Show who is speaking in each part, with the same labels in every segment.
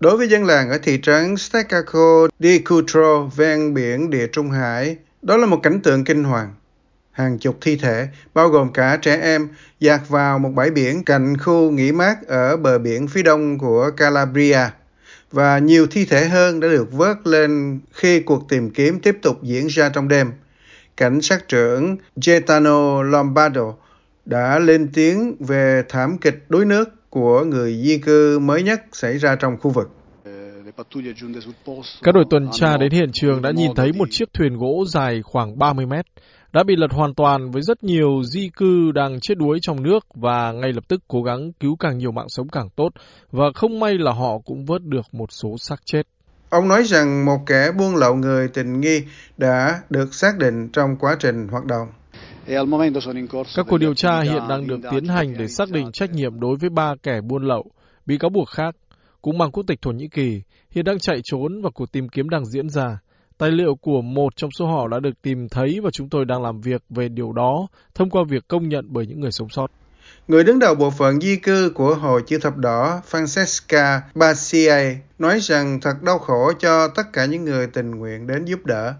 Speaker 1: Đối với dân làng ở thị trấn Steccaco di Cutro ven biển địa Trung Hải, đó là một cảnh tượng kinh hoàng. Hàng chục thi thể, bao gồm cả trẻ em, dạt vào một bãi biển cạnh khu nghỉ mát ở bờ biển phía đông của Calabria. Và nhiều thi thể hơn đã được vớt lên khi cuộc tìm kiếm tiếp tục diễn ra trong đêm. Cảnh sát trưởng Gaetano Lombardo đã lên tiếng về thảm kịch đuối nước của người di cư mới nhất xảy ra trong khu vực.
Speaker 2: Các đội tuần tra đến hiện trường đã nhìn thấy một chiếc thuyền gỗ dài khoảng 30 mét đã bị lật hoàn toàn với rất nhiều di cư đang chết đuối trong nước và ngay lập tức cố gắng cứu càng nhiều mạng sống càng tốt và không may là họ cũng vớt được một số xác chết.
Speaker 1: Ông nói rằng một kẻ buôn lậu người tình nghi đã được xác định trong quá trình hoạt động.
Speaker 2: Các cuộc điều tra hiện đang được tiến hành để xác định trách nhiệm đối với ba kẻ buôn lậu bị cáo buộc khác, cũng mang quốc tịch Thổ Nhĩ Kỳ, hiện đang chạy trốn và cuộc tìm kiếm đang diễn ra. Tài liệu của một trong số họ đã được tìm thấy và chúng tôi đang làm việc về điều đó thông qua việc công nhận bởi những người sống sót.
Speaker 1: Người đứng đầu bộ phận di cư của Hội Chữ Thập Đỏ Francesca Bacia nói rằng thật đau khổ cho tất cả những người tình nguyện đến giúp đỡ.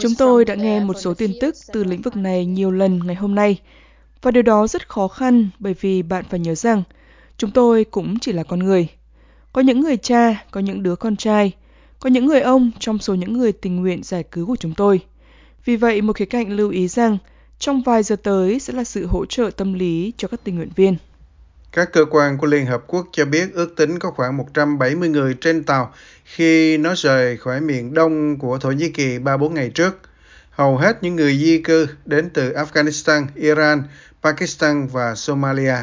Speaker 3: Chúng tôi đã nghe một số tin tức từ lĩnh vực này nhiều lần ngày hôm nay, và điều đó rất khó khăn bởi vì bạn phải nhớ rằng chúng tôi cũng chỉ là con người. Có những người cha, có những đứa con trai, có những người ông trong số những người tình nguyện giải cứu của chúng tôi. Vì vậy, một khía cạnh lưu ý rằng trong vài giờ tới sẽ là sự hỗ trợ tâm lý cho các tình nguyện viên.
Speaker 1: Các cơ quan của Liên Hợp Quốc cho biết ước tính có khoảng 170 người trên tàu khi nó rời khỏi miền đông của Thổ Nhĩ Kỳ 3-4 ngày trước. Hầu hết những người di cư đến từ Afghanistan, Iran, Pakistan và Somalia.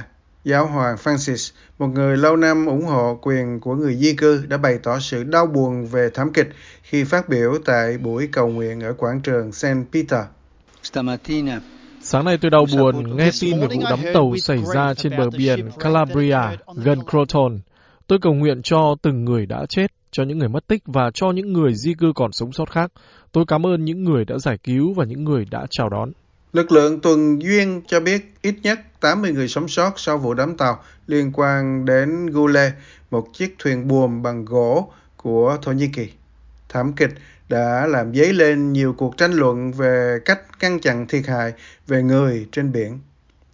Speaker 1: Giáo hoàng Francis, một người lâu năm ủng hộ quyền của người di cư, đã bày tỏ sự đau buồn về thảm kịch khi phát biểu tại buổi cầu nguyện ở quảng trường St. Peter.
Speaker 2: Sáng nay tôi đau buồn nghe tin về vụ đắm tàu xảy ra trên bờ biển Calabria gần Croton. Tôi cầu nguyện cho từng người đã chết, cho những người mất tích và cho những người di cư còn sống sót khác. Tôi cảm ơn những người đã giải cứu và những người đã chào đón.
Speaker 1: Lực lượng tuần duyên cho biết ít nhất 80 người sống sót sau vụ đắm tàu liên quan đến Gule, một chiếc thuyền buồm bằng gỗ của Thổ Nhĩ Kỳ. Thảm kịch đã làm dấy lên nhiều cuộc tranh luận về cách ngăn chặn thiệt hại về người trên biển.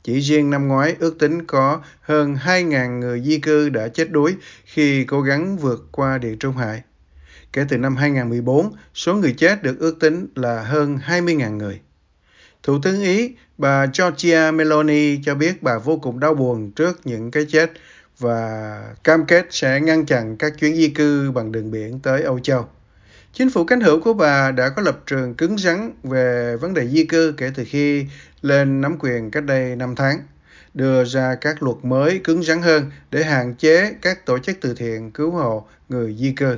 Speaker 1: Chỉ riêng năm ngoái ước tính có hơn 2.000 người di cư đã chết đuối khi cố gắng vượt qua Địa Trung Hải. Kể từ năm 2014, số người chết được ước tính là hơn 20.000 người. Thủ tướng Ý bà Giorgia Meloni cho biết bà vô cùng đau buồn trước những cái chết và cam kết sẽ ngăn chặn các chuyến di cư bằng đường biển tới Âu Châu. Chính phủ cánh hữu của bà đã có lập trường cứng rắn về vấn đề di cư kể từ khi lên nắm quyền cách đây 5 tháng, đưa ra các luật mới cứng rắn hơn để hạn chế các tổ chức từ thiện cứu hộ người di cư.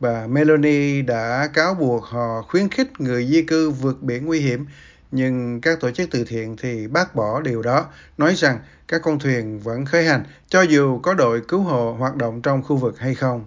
Speaker 1: Bà Meloni đã cáo buộc họ khuyến khích người di cư vượt biển nguy hiểm, nhưng các tổ chức từ thiện thì bác bỏ điều đó, nói rằng các con thuyền vẫn khởi hành cho dù có đội cứu hộ hoạt động trong khu vực hay không.